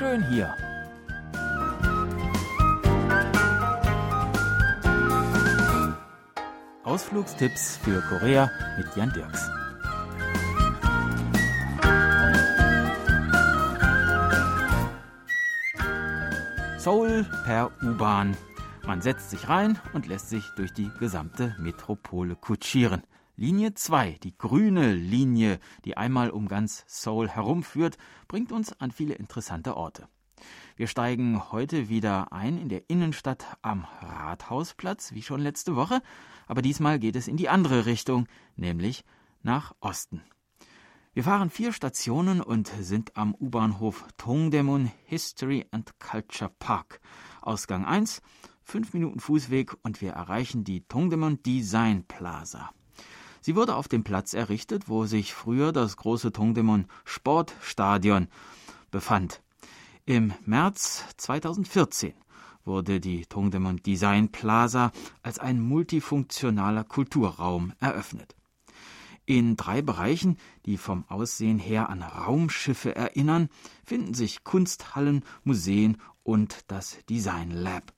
Schön hier. Ausflugstipps für Korea mit Jan Dirks. Seoul per U-Bahn. Man setzt sich rein und lässt sich durch die gesamte Metropole kutschieren. Linie 2, die grüne Linie, die einmal um ganz Seoul herumführt, bringt uns an viele interessante Orte. Wir steigen heute wieder ein in der Innenstadt am Rathausplatz, wie schon letzte Woche, aber diesmal geht es in die andere Richtung, nämlich nach Osten. Wir fahren vier Stationen und sind am U-Bahnhof Tongdaemun History and Culture Park. Ausgang 1, fünf Minuten Fußweg und wir erreichen die Tongdaemun Design Plaza. Sie wurde auf dem Platz errichtet, wo sich früher das große Tongdaemun Sportstadion befand. Im März 2014 wurde die Tongdaemun Design Plaza als ein multifunktionaler Kulturraum eröffnet. In drei Bereichen, die vom Aussehen her an Raumschiffe erinnern, finden sich Kunsthallen, Museen und das Design Lab.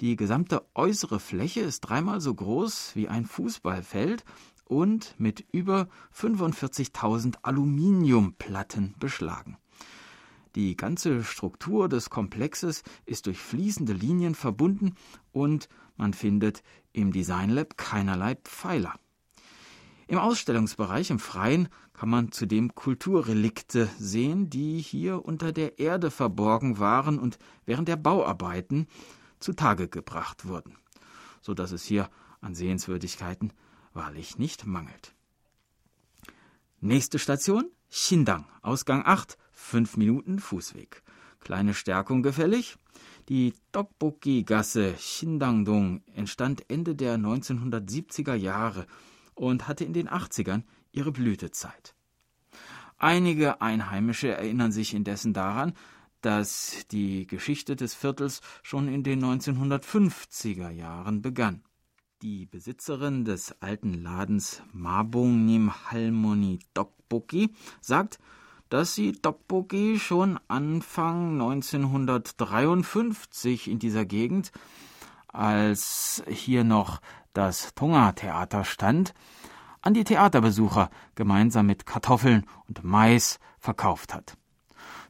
Die gesamte äußere Fläche ist dreimal so groß wie ein Fußballfeld und mit über 45.000 Aluminiumplatten beschlagen. Die ganze Struktur des Komplexes ist durch fließende Linien verbunden und man findet im Design Lab keinerlei Pfeiler. Im Ausstellungsbereich im Freien kann man zudem Kulturrelikte sehen, die hier unter der Erde verborgen waren und während der Bauarbeiten zutage gebracht wurden, so dass es hier an Sehenswürdigkeiten wahrlich nicht mangelt. Nächste Station Xindang, Ausgang 8, 5 Minuten Fußweg. Kleine Stärkung gefällig. Die Tteokbokki-Gasse Xindangdong entstand Ende der 1970er Jahre und hatte in den 80ern ihre Blütezeit. Einige Einheimische erinnern sich indessen daran, dass die Geschichte des Viertels schon in den 1950er Jahren begann. Die Besitzerin des alten Ladens Mabungnim Halmoni Dokboki sagt, dass sie Dokboki schon Anfang 1953 in dieser Gegend, als hier noch das Tonga-Theater stand, an die Theaterbesucher gemeinsam mit Kartoffeln und Mais verkauft hat.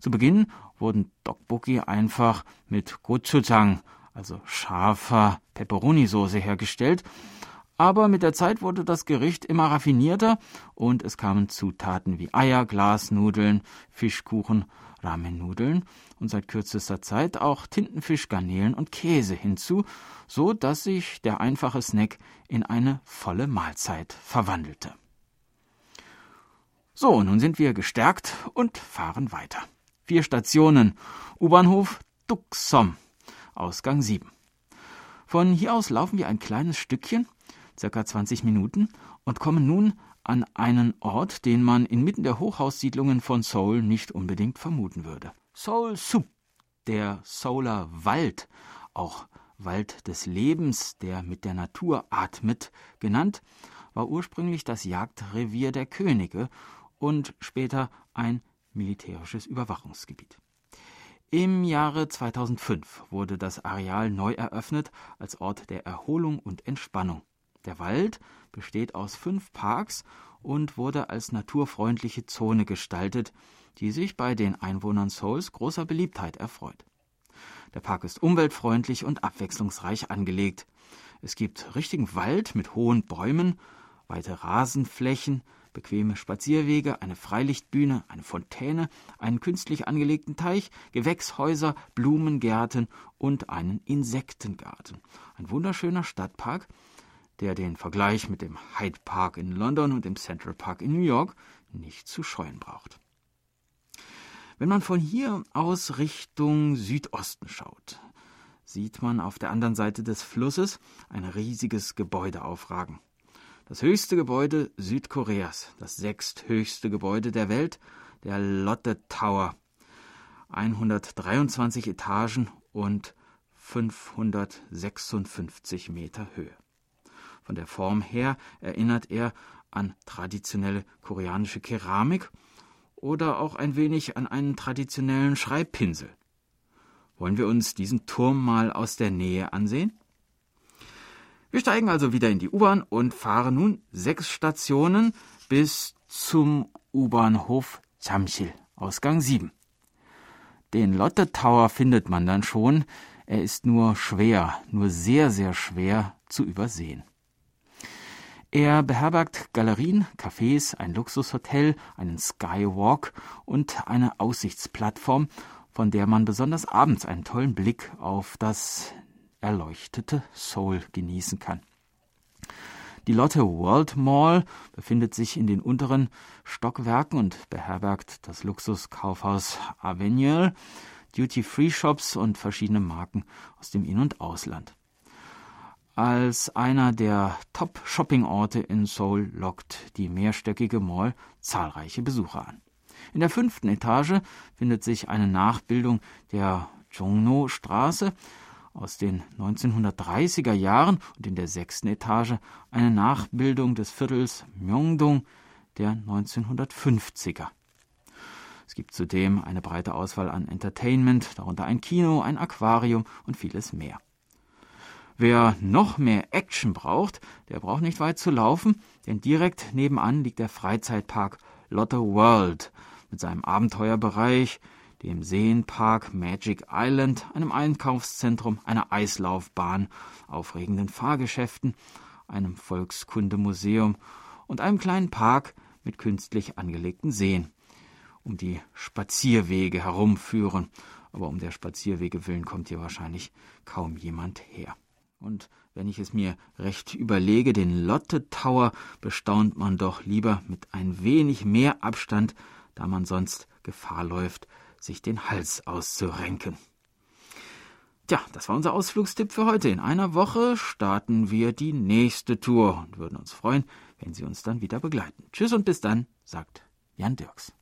Zu Beginn wurden Dokboki einfach mit Gochujang, also scharfer Peperoni-Soße hergestellt, aber mit der Zeit wurde das Gericht immer raffinierter und es kamen Zutaten wie Eier, Glasnudeln, Fischkuchen, Ramennudeln und seit kürzester Zeit auch Tintenfisch, Garnelen und Käse hinzu, so dass sich der einfache Snack in eine volle Mahlzeit verwandelte. So, nun sind wir gestärkt und fahren weiter. Vier Stationen. U-Bahnhof Duxom, Ausgang 7. Von hier aus laufen wir ein kleines Stückchen, circa 20 Minuten, und kommen nun an einen Ort, den man inmitten der Hochhaussiedlungen von Seoul nicht unbedingt vermuten würde. Seoul Sup, der Solar Wald, auch Wald des Lebens, der mit der Natur atmet, genannt, war ursprünglich das Jagdrevier der Könige und später ein militärisches Überwachungsgebiet. Im Jahre 2005 wurde das Areal neu eröffnet als Ort der Erholung und Entspannung. Der Wald besteht aus fünf Parks und wurde als naturfreundliche Zone gestaltet, die sich bei den Einwohnern Souls großer Beliebtheit erfreut. Der Park ist umweltfreundlich und abwechslungsreich angelegt. Es gibt richtigen Wald mit hohen Bäumen, weite Rasenflächen, bequeme Spazierwege, eine Freilichtbühne, eine Fontäne, einen künstlich angelegten Teich, Gewächshäuser, Blumengärten und einen Insektengarten. Ein wunderschöner Stadtpark, der den Vergleich mit dem Hyde Park in London und dem Central Park in New York nicht zu scheuen braucht. Wenn man von hier aus Richtung Südosten schaut, sieht man auf der anderen Seite des Flusses ein riesiges Gebäude aufragen. Das höchste Gebäude Südkoreas, das sechsthöchste Gebäude der Welt, der Lotte Tower. 123 Etagen und 556 Meter Höhe. Von der Form her erinnert er an traditionelle koreanische Keramik oder auch ein wenig an einen traditionellen Schreibpinsel. Wollen wir uns diesen Turm mal aus der Nähe ansehen? Wir steigen also wieder in die U-Bahn und fahren nun sechs Stationen bis zum U-Bahnhof Jamsil, Ausgang 7. Den Lotte Tower findet man dann schon, er ist nur schwer, nur sehr, sehr schwer zu übersehen. Er beherbergt Galerien, Cafés, ein Luxushotel, einen Skywalk und eine Aussichtsplattform, von der man besonders abends einen tollen Blick auf das erleuchtete Seoul genießen kann. Die Lotte World Mall befindet sich in den unteren Stockwerken und beherbergt das Luxuskaufhaus Avenue, Duty-Free-Shops und verschiedene Marken aus dem In- und Ausland. Als einer der Top-Shopping-Orte in Seoul lockt die mehrstöckige Mall zahlreiche Besucher an. In der fünften Etage findet sich eine Nachbildung der Jongno-Straße aus den 1930er Jahren und in der sechsten Etage eine Nachbildung des Viertels Myeongdong der 1950er. Es gibt zudem eine breite Auswahl an Entertainment, darunter ein Kino, ein Aquarium und vieles mehr. Wer noch mehr Action braucht, der braucht nicht weit zu laufen, denn direkt nebenan liegt der Freizeitpark Lotte World mit seinem Abenteuerbereich, dem Seenpark Magic Island, einem Einkaufszentrum, einer Eislaufbahn, aufregenden Fahrgeschäften, einem Volkskundemuseum und einem kleinen Park mit künstlich angelegten Seen, um die Spazierwege herumführen. Aber um der Spazierwege willen kommt hier wahrscheinlich kaum jemand her. Und wenn ich es mir recht überlege, den Lotte Tower bestaunt man doch lieber mit ein wenig mehr Abstand, da man sonst Gefahr läuft, sich den Hals auszurenken. Tja, das war unser Ausflugstipp für heute. In einer Woche starten wir die nächste Tour und würden uns freuen, wenn Sie uns dann wieder begleiten. Tschüss und bis dann, sagt Jan Dirks.